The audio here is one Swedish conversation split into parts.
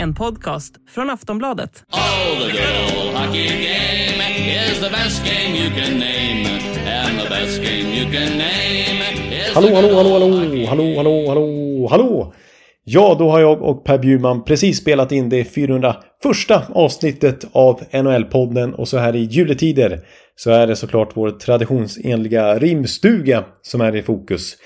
En podcast från Aftonbladet. Oh, the good old hockey game is the best game you can name. And the best game you can name is Hallå, hallå, hallå, hallå, hallå, hallå, hallå, hallå! Ja, då har jag och Per Bjurman precis spelat in det 401 avsnittet av NHL-podden och så här i juletider så är det såklart vår traditionsenliga rimstuga som är i fokus.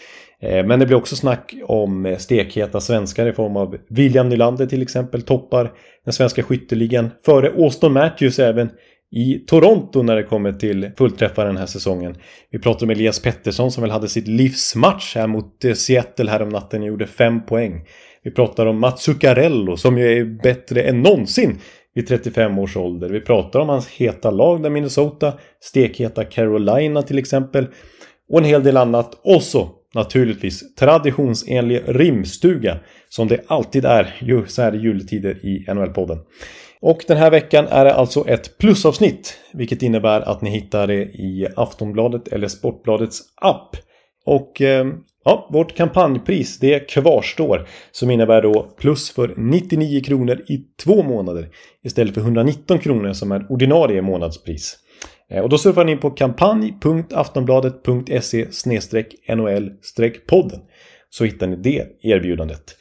Eh, men det blir också snack om eh, stekheta svenskar i form av William Nylander till exempel toppar den svenska skytteligan före Auston Matthews även i Toronto när det kommer till fullträffar den här säsongen. Vi pratar om Elias Pettersson som väl hade sitt livsmatch här mot eh, Seattle häromnatten och gjorde fem poäng. Vi pratar om Mats Zuccarello som ju är bättre än någonsin vid 35 års ålder. Vi pratar om hans heta lag där Minnesota, stekheta Carolina till exempel och en hel del annat. Och så naturligtvis traditionsenlig rimstuga som det alltid är ju så här i juletider i NHL-podden. Och den här veckan är det alltså ett plusavsnitt vilket innebär att ni hittar det i Aftonbladet eller Sportbladets app. Och eh, ja, vårt kampanjpris det kvarstår som innebär då plus för 99 kronor i två månader istället för 119 kronor som är ordinarie månadspris. Eh, och då surfar ni in på kampanj.aftonbladet.se NHL-podden så hittar ni det erbjudandet.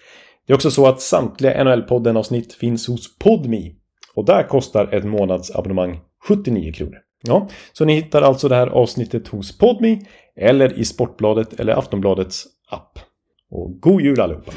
Det är också så att samtliga NHL-podden avsnitt finns hos Podmi och där kostar ett månadsabonnemang 79 kronor. Ja, så ni hittar alltså det här avsnittet hos Podmi eller i Sportbladet eller Aftonbladets app. Och god jul allihopa!